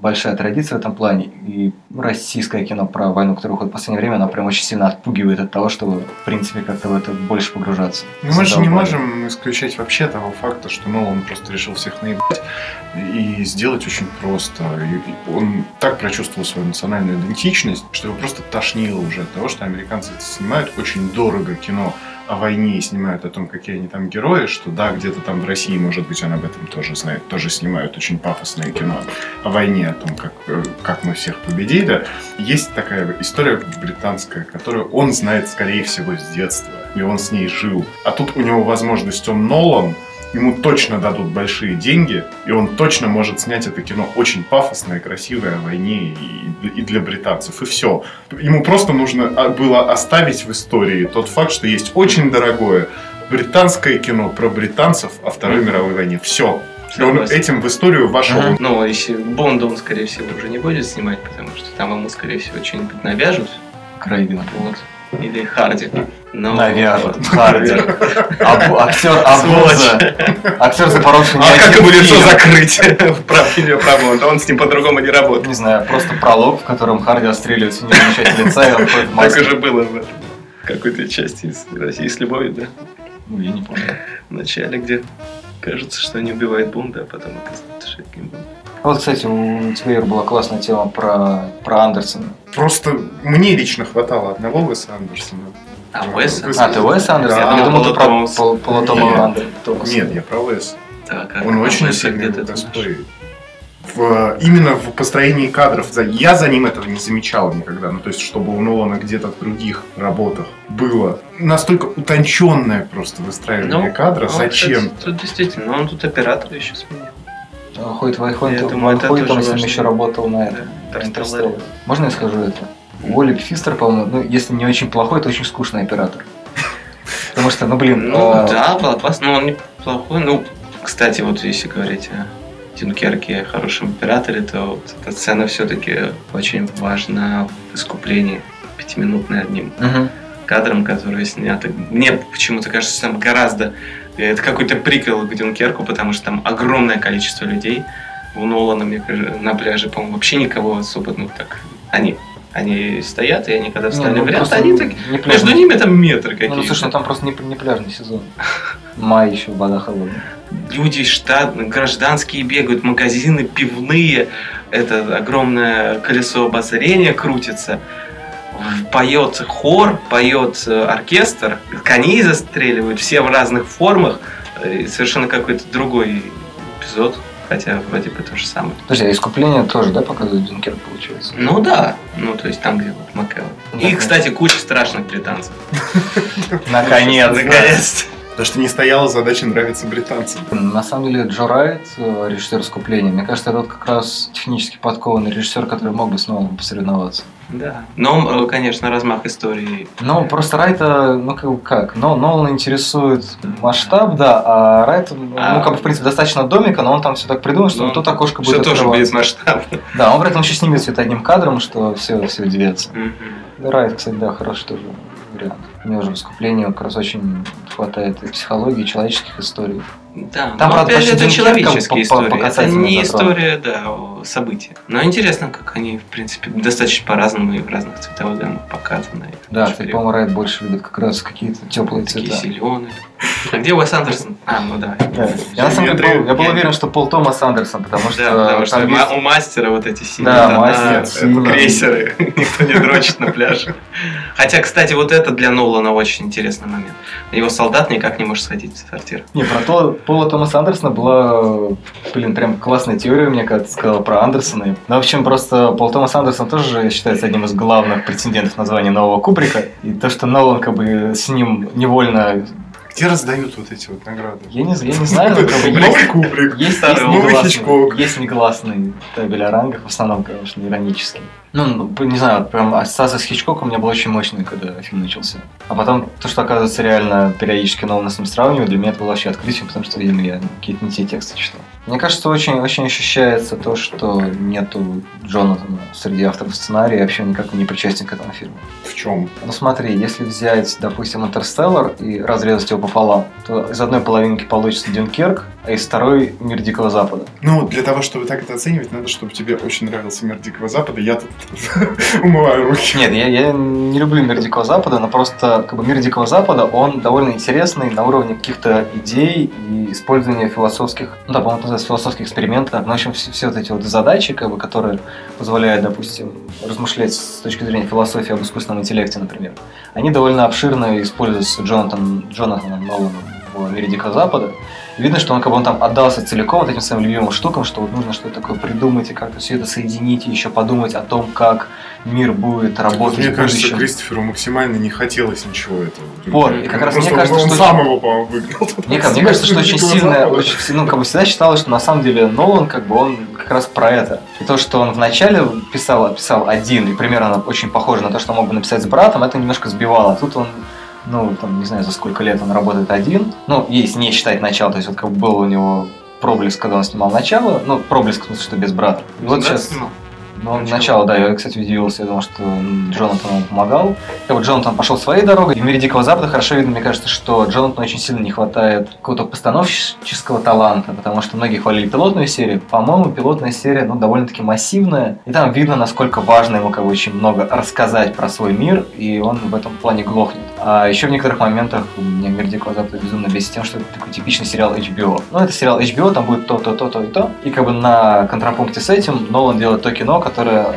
большая традиция в этом плане, и российское кино про войну, которое выходит в последнее время, оно прям очень сильно отпугивает от того, чтобы, в принципе, как-то в это больше погружаться. Ну, мы же не Задолбали. можем исключать вообще того факта, что Нолан просто решил всех наебать и сделать очень просто. И- он так прочувствовал свою национальную идентичность, что его просто тошнило уже от того, что американцы снимают очень дорого кино о войне и снимают о том, какие они там герои, что да, где-то там в России, может быть, он об этом тоже знает, тоже снимают очень пафосное кино о войне, о том, как, э, как мы всех победили. Есть такая история британская, которую он знает, скорее всего, с детства, и он с ней жил. А тут у него возможность, он Нолан, ему точно дадут большие деньги, и он точно может снять это кино очень пафосное, красивое о войне и, и для британцев, и все. Ему просто нужно а, было оставить в истории тот факт, что есть очень дорогое британское кино про британцев о Второй мировой войне. Все. И он этим в историю вошел. Ага. Ну, если Бонда он, скорее всего, уже не будет снимать, потому что там ему, скорее всего, что-нибудь навяжут. Крейган. Вот. Или Харди. Но... Навяжут. Харди. Абу- Актер Абуза. Актер запоровший не А как ему лицо закрыть в про- фильме про Бонда? Он с ним по-другому не работает. Не знаю, просто пролог, в котором Харди отстреливается в нижнюю часть лица, и он ходит в Так уже было в какой-то части из России с любовью, да? Ну, я не помню. В начале, где кажется, что они убивают Бонда, а потом оказывается, что это не Бонд. Вот, кстати, у тебя, Ир, была классная тема про, про Андерсона. Просто мне лично хватало одного Уэса Андерсона. А, Уэс? А, ты Уэс Андерсон? Да. Я думал, ты про Полу Томаса. Пол- Полу Тома Нет. Я про Уэса. Так, а Он а очень Уэса сильный где-то в именно в построении кадров. За- Я за ним этого не замечал никогда. Ну, то есть, чтобы у Нолана где-то в других работах было настолько утонченное просто выстраивание кадра. он, Зачем? Ну, кстати, тут действительно, но он тут оператора еще сменил. Это он тоже с ним еще работал на этом. Интерстеллар. Можно я скажу это? Уолли Фистер, по-моему, ну, если не очень плохой, то очень скучный оператор. Потому что, ну, блин, Ну а, да, классно, но он неплохой. Ну, кстати, вот если говорить о Дюнкерке, о хорошем операторе, то вот эта сцена все-таки очень важна в искуплении пятиминутной одним кадром, который снят. Мне почему-то кажется, там гораздо... Это какой-то приквел к Дюнкерку, потому что там огромное количество людей. У Нолана, мне кажется, на пляже, по-моему, вообще никого особо, ну так... Они, они стоят, и они когда Не, встали ну, в ряд, они так... не пляжный. Между ними там метры Не, ну, какие-то. слушай, ну, там просто не, не пляжный сезон. Май еще, вода холодная. люди штат, гражданские бегают, магазины пивные, это огромное колесо обозрения крутится, поет хор, поет оркестр, коней застреливают, все в разных формах, э, совершенно какой-то другой эпизод, хотя вроде бы то же самое. Подожди, а искупление тоже, да, показывает Дюнкерк, получается? Ну да, ну то есть там, где вот Макэо. И, кстати, куча страшных британцев. Наконец. Наконец-то. Потому что не стояла задача нравиться британцам. На самом деле Джо Райт, э, режиссер искупления, мне кажется, это вот как раз технически подкованный режиссер, который мог бы с Ноланом посоревноваться. Да. Но, э, конечно, размах истории Ну, просто Райта, ну как, как? но Нолан интересует масштаб, да, а Райт, ну, А. как бы, в принципе, достаточно домика, но он там все так придумал, что Ну, тут окошко будет что тоже без масштаба. Да, он при этом еще снимет все это одним кадром, что все, все удивятся. Райт, кстати, да, хороший тоже вариант. Мне уже в искуплении как раз очень хватает и психологии, и человеческих историй. Да, Там, но правда, опять же, это по- истории. Это не история, да, о события. Но интересно, как они, в принципе, достаточно по-разному и в разных цветовых гаммах показаны. Да, кстати, по-моему, Райт больше любит как раз какие-то теплые Такие цвета. зеленые. А где Уэс Андерсон? А, ну да. Я на самом деле был, я был уверен, что Пол Томас Андерсон, потому что Да, потому что есть- у мастера вот эти синие Да, тона, мастер, крейсеры, никто не дрочит на пляже. Хотя, кстати, вот это для Нолана очень интересный момент. Его солдат никак не может сходить в сортир. Не, про то, Пола Томаса Андерсона была, блин, прям классная теория, мне кажется, сказала про Андерсона. Ну, в общем, просто Пол Томас Андерсон тоже считается одним из главных претендентов на звание нового Кубрика. И то, что Нолан как бы с ним невольно... Где раздают вот эти вот награды? Я не, я не знаю, но как бы Новый есть, Кубрик. есть, есть, негласный, есть негласный табель о рангах, в основном, конечно, иронический. Ну, не знаю, прям ассоциация с Хичкоком у меня была очень мощная, когда фильм начался. А потом то, что, оказывается, реально периодически Нолана с ним сравнивают, для меня это было вообще открытием, потому что, видимо, я какие-то не те тексты читал. Мне кажется, очень, очень ощущается то, что нету Джонатана среди авторов сценария и вообще никак не причастен к этому фильму. В чем? Ну смотри, если взять, допустим, Интерстеллар и разрезать его пополам, то из одной половинки получится Дюнкерк, а из второй Мир Дикого Запада. Ну, для того, чтобы так это оценивать, надо, чтобы тебе очень нравился мир Дикого Запада. Я тут умываю руки. Нет, я, я не люблю Мир Дикого Запада, но просто как бы Мир Дикого Запада, он довольно интересный на уровне каких-то идей и использования философских, ну да, по-моему, называется философских экспериментов. Ну, в общем, все, все вот эти вот задачи, как бы, которые позволяют, допустим, размышлять с точки зрения философии об искусственном интеллекте, например, они довольно обширно используются Джонатан, Джонатаном Ноланом в Мире Дикого Запада. Видно, что он как бы он там отдался целиком вот этим своим любимым штукам, что вот нужно что-то такое придумать и как-то все это соединить, и еще подумать о том, как мир будет работать Мне кажется. Кристоферу максимально не хотелось ничего этого. Вот, и как раз Просто мне кажется, он что- сам его, по-моему, выиграл. Мне, ка- мне кажется, что очень сильно, очень, ну, как бы всегда считалось, что на самом деле Нолан, как бы, он как раз про это. И то, что он вначале писал, писал один, и примерно очень похоже на то, что мог бы написать с братом, это немножко сбивало. Тут он, ну, там, не знаю, за сколько лет он работает один. Ну, если не считать начало, то есть вот как бы был у него проблеск, когда он снимал начало, ну, проблеск в смысле, что без брата. И вот сейчас... снимал? Ну, Начало. да, я, кстати, удивился, я думал, что Джонатан ему помогал. И вот Джонатан пошел своей дорогой. И в мире Дикого Запада хорошо видно, мне кажется, что Джонатану очень сильно не хватает какого-то постановческого таланта, потому что многие хвалили пилотную серию. По-моему, пилотная серия, ну, довольно-таки массивная. И там видно, насколько важно ему, как бы, очень много рассказать про свой мир, и он в этом плане глохнет. А еще в некоторых моментах меня Дикого Запада безумно бесит тем, что это такой типичный сериал HBO. Ну, это сериал HBO, там будет то, то, то, то и то. И как бы на контрапункте с этим Нолан делает то кино, которое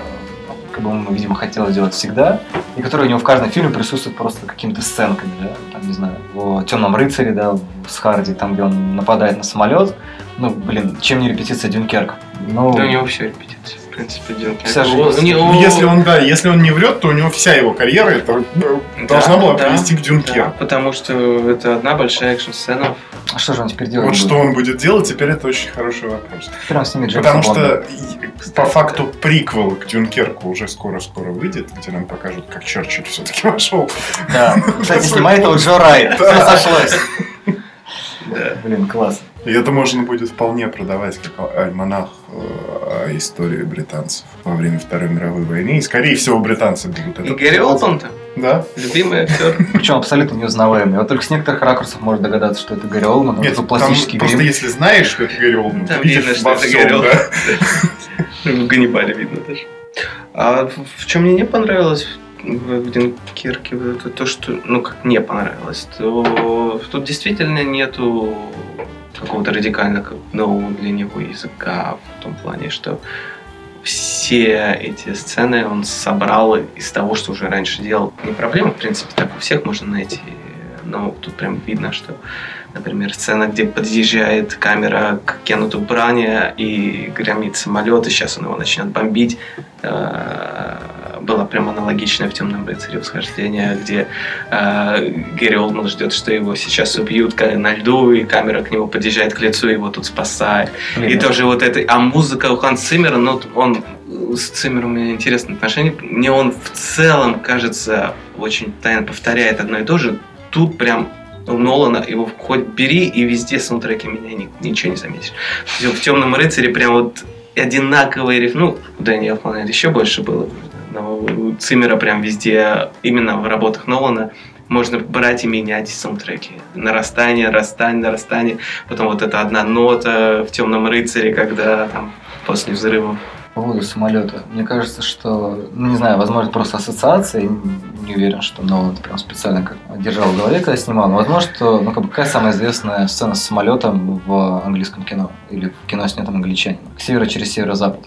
как бы он, видимо, хотел сделать всегда, и которое у него в каждом фильме присутствует просто какими-то сценками, да, там, не знаю, в «Темном рыцаре», да, с Харди, там, где он нападает на самолет, ну, блин, чем не репетиция Дюнкерк? Ну, Да у него все репетиции. Принципе, жизнь. У него- Ну, Если он, да, если он не врет, то у него вся его карьера это, ну, Да, должна была да, привести к Да, Дюнкерку. потому что это одна большая экшн-сцена. а что же он теперь делает? Вот что он будет делать, теперь это очень хороший вопрос. Он снимет Джеймса Потому что и- по факту приквел к Дюнкерку уже скоро-скоро выйдет, где нам покажут, как Черчилль все-таки вошел. Да, кстати, снимает его Джо Райт, все Да. сошлось. Да. Блин, класс. И это можно будет вполне продавать как альманах э, о истории британцев во время Второй мировой войны. И, скорее всего, британцы будут И это... Гэри Олдман-то, Да. любимый актер. Причем абсолютно неузнаваемый. Вот только с некоторых ракурсов можно догадаться, что это Гарри Олман, Нет, там пластический просто грим. если знаешь, что это Гэри Олдман, Там ты видишь видно, что во это всем, Гэри да. В Ганнибале видно даже. А в- чем мне не понравилось в вот это то, что, ну, как не понравилось, то тут действительно нету какого-то радикального нового для него языка в том плане, что все эти сцены он собрал из того, что уже раньше делал. Не проблема, в принципе, так у всех можно найти. Но тут прям видно, что, например, сцена, где подъезжает камера к Кеннету Бране и громит самолет, и сейчас он его начнет бомбить, э, была прям аналогичная в «Темном рыцаре» восхождение, где э, Гэри Олдман ждет, что его сейчас убьют на льду, и камера к нему подъезжает к лицу, и его тут спасает. Блин, И тоже вот это... А музыка у Ханс Циммера, ну, он... С Циммером у меня интересные отношения. Мне он в целом, кажется, очень тайно повторяет одно и то же. Тут прям у Нолана его хоть бери, и везде саундтреки меня ни- ничего не заметишь. В «Темном рыцаре» прям вот одинаковые риф... Ну, у Дэнни Элфмана это еще больше было. Но Циммера прям везде, именно в работах Нолана, можно брать и менять саундтреки. Нарастание, нарастание, нарастание. Потом вот эта одна нота в «Темном рыцаре», когда там после взрыва по поводу самолета. Мне кажется, что, ну не знаю, возможно, просто ассоциация. Не уверен, что Нолан это прям специально как держал в голове, когда снимал. Но возможно, что, ну как бы какая самая известная сцена с самолетом в английском кино или в кино снятом англичанином? К северу через северо-запад.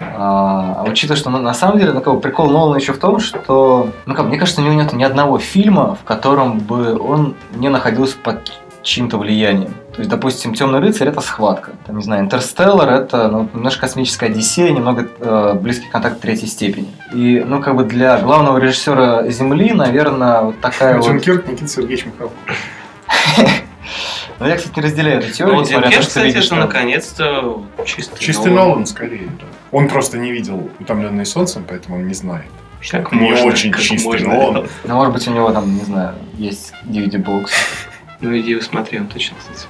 А, а учитывая, что ну, на самом деле, ну, как бы, прикол Нолана еще в том, что, ну, как, мне кажется, у него нет ни одного фильма, в котором бы он не находился под чьим-то влиянием. То есть, допустим, Темный рыцарь это схватка. Там, не знаю, Интерстеллар это ну, немножко космическая одиссея, немного э, близкий контакт третьей степени. И, ну, как бы для главного режиссера Земли, наверное, вот такая Джон вот. Кирк, Никита Сергеевич Михалков. Но я, кстати, не разделяю эту теорию. Ну, то, что кстати, видишь, это что- наконец-то чистый, Чистый Нолан, скорее, да. Он просто не видел «Утомленный солнцем», поэтому он не знает. что Как это не можно, очень как чистый можно Нолан. Ну, может быть, у него там, не знаю, есть DVD-бокс. Ну, иди смотри, он точно, кстати.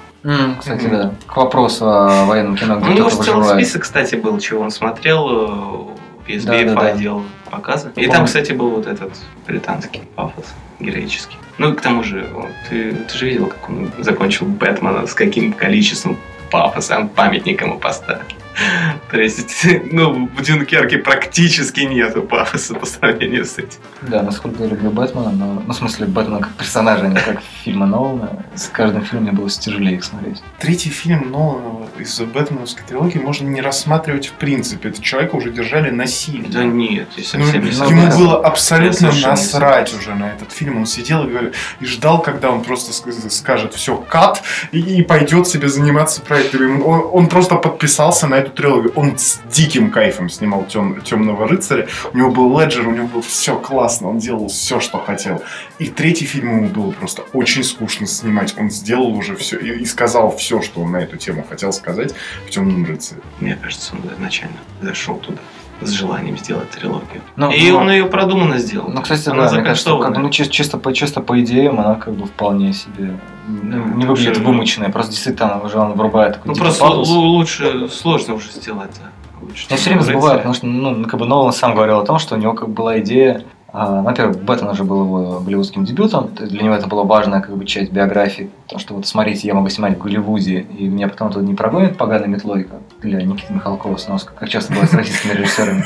Кстати, Мгм. да. К вопросу о военном кино, У где него же целый список, кстати, был, чего он смотрел. В SBF Да-да-да. отдел показа. И там, кстати, был вот этот британский пафос героический. Ну и к тому же, ты, ты же видел, как он закончил Бэтмена, с каким количеством пафоса памятник ему поставил. То есть, ну, в Дюнкерке практически нету пафоса по сравнению с этим. Да, насколько я люблю Бэтмена, но, ну, в смысле, Бэтмена как персонажа, а не как фильма Нолана, с каждым фильмом мне было все тяжелее их смотреть. Третий фильм Нолана из Бэтменовской трилогии можно не рассматривать в принципе. Этот человека уже держали насильно. Да нет, я Ну, не ему согласен. было абсолютно насрать уже на этот фильм. Он сидел и, говорил- и ждал, когда он просто ск- скажет все, кат, и, и пойдет себе заниматься проектами. Он, он просто подписался на эту трилогию. Он с диким кайфом снимал «Тем- Темного рыцаря. У него был леджер, у него было все классно, он делал все, что хотел. И третий фильм ему было просто очень скучно снимать. Он сделал уже все и, и сказал все, что он на эту тему хотел сказать в Темном рыцаре. Мне кажется, он изначально зашел туда с желанием сделать трилогию. Ну, И ну, он ее продуманно сделал. Ну, кстати, Она да, мне кажется, как ну, чисто, чисто, по, чисто по идеям она как бы вполне себе ну, Да, не это выглядит уже- вымученная, просто действительно там уже он врубает такой Ну просто лу- лучше, сложно уже сделать, да. Лучше Я все время «Темного забываю, рыцаря». потому что, ну, как бы Нолан сам говорил о том, что у него как бы была идея, ну, во-первых, Бэтмен уже был его голливудским дебютом, для него это была важная как бы часть биографии, потому что вот смотрите, я могу снимать в Голливуде, и меня потом тут не прогонят поганой метлой, как для Никиты Михалкова с Носка, как часто бывает с российскими режиссерами.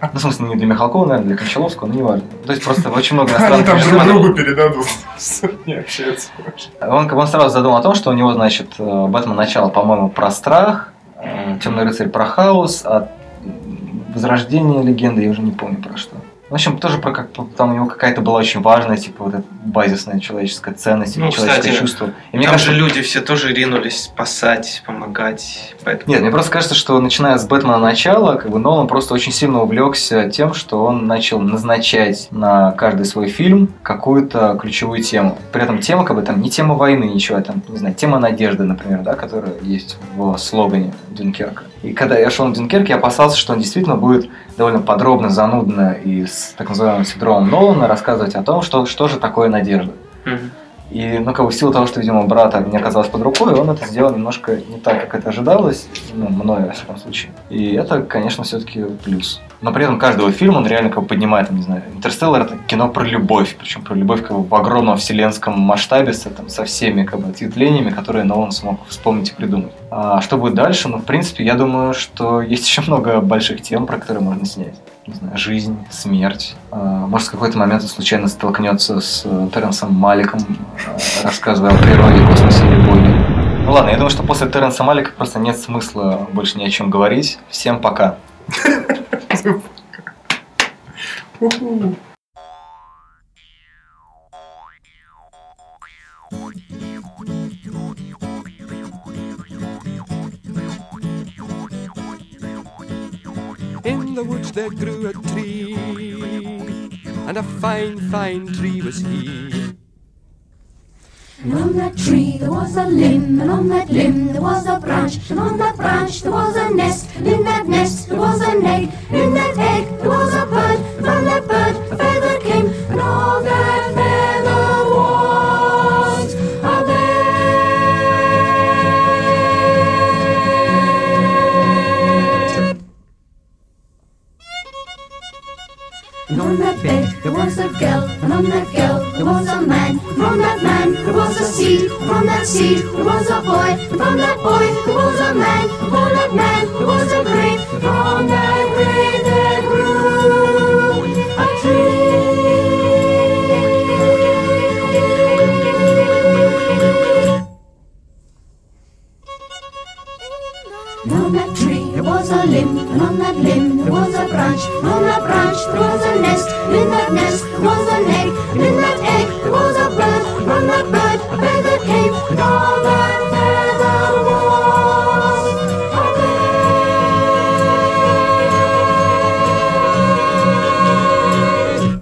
Ну, в смысле, не для Михалкова, наверное, для Кончаловского, но неважно. То есть просто очень много Они иностранных там друг другу передадут. Не общаются. Он, он сразу задумал о том, что у него, значит, э, Бэтмен начало, по-моему, про страх, э, Темный рыцарь про хаос, а Возрождение легенды, я уже не помню про что. В общем, тоже про как там у него какая-то была очень важная, типа, вот эта базисная человеческая ценность, Ну, человеческое кстати, чувство. И мне Там кажется, же люди все тоже ринулись спасать, помогать. Поэтому... Нет, мне просто кажется, что начиная с Бэтмена начала, как бы Нолан просто очень сильно увлекся тем, что он начал назначать на каждый свой фильм какую-то ключевую тему. При этом тема, как бы там не тема войны, ничего, а там, не знаю, тема надежды, например, да, которая есть в слогане Дюнкерка. И когда я шел на Дюнкерк, я опасался, что он действительно будет довольно подробно, занудно и с так называемым синдромом Нолана рассказывать о том, что, что же такое надежда. Мгм. И, ну, как бы в силу того, что, видимо, брата не оказалось под рукой, он это сделал немножко не так, как это ожидалось, ну, мною, во всяком случае. И это, конечно, все-таки плюс. Но при этом каждого фильма он реально как бы поднимает, там, не знаю, Интерстеллар это кино про любовь, причем про любовь как бы в огромном вселенском масштабе со, там, со всеми как бы ответвлениями, которые Нолан смог вспомнить и придумать. А что будет дальше? Ну, в принципе, я думаю, что есть еще много больших тем, про которые можно снять. Не знаю, жизнь, смерть. А, Может, в какой-то момент он случайно столкнется с э, Терренсом Маликом, э, рассказывая о природе, космосе и Боге. Ну ладно, я думаю, что после Терренса Малика просто нет смысла больше ни о чем говорить. Всем пока. Уху. In the woods there grew a tree, and a fine, fine tree was he. And on that tree there was a limb, and on that limb there was a branch, and on that branch there was a nest, and in that nest there was an egg, and in that egg there was a bird, and from that bird a feather came, and all that there was a girl, and on that girl there was a man. From that man, there was a seed. From that seed, there was a boy. From that boy, there was a man. From that man, there was a grain. From that grain, there limb, and on that limb there was a branch, and on that branch there was a nest, and in that nest there was an egg, and in that egg there was a bird, and from that bird a feather came, and on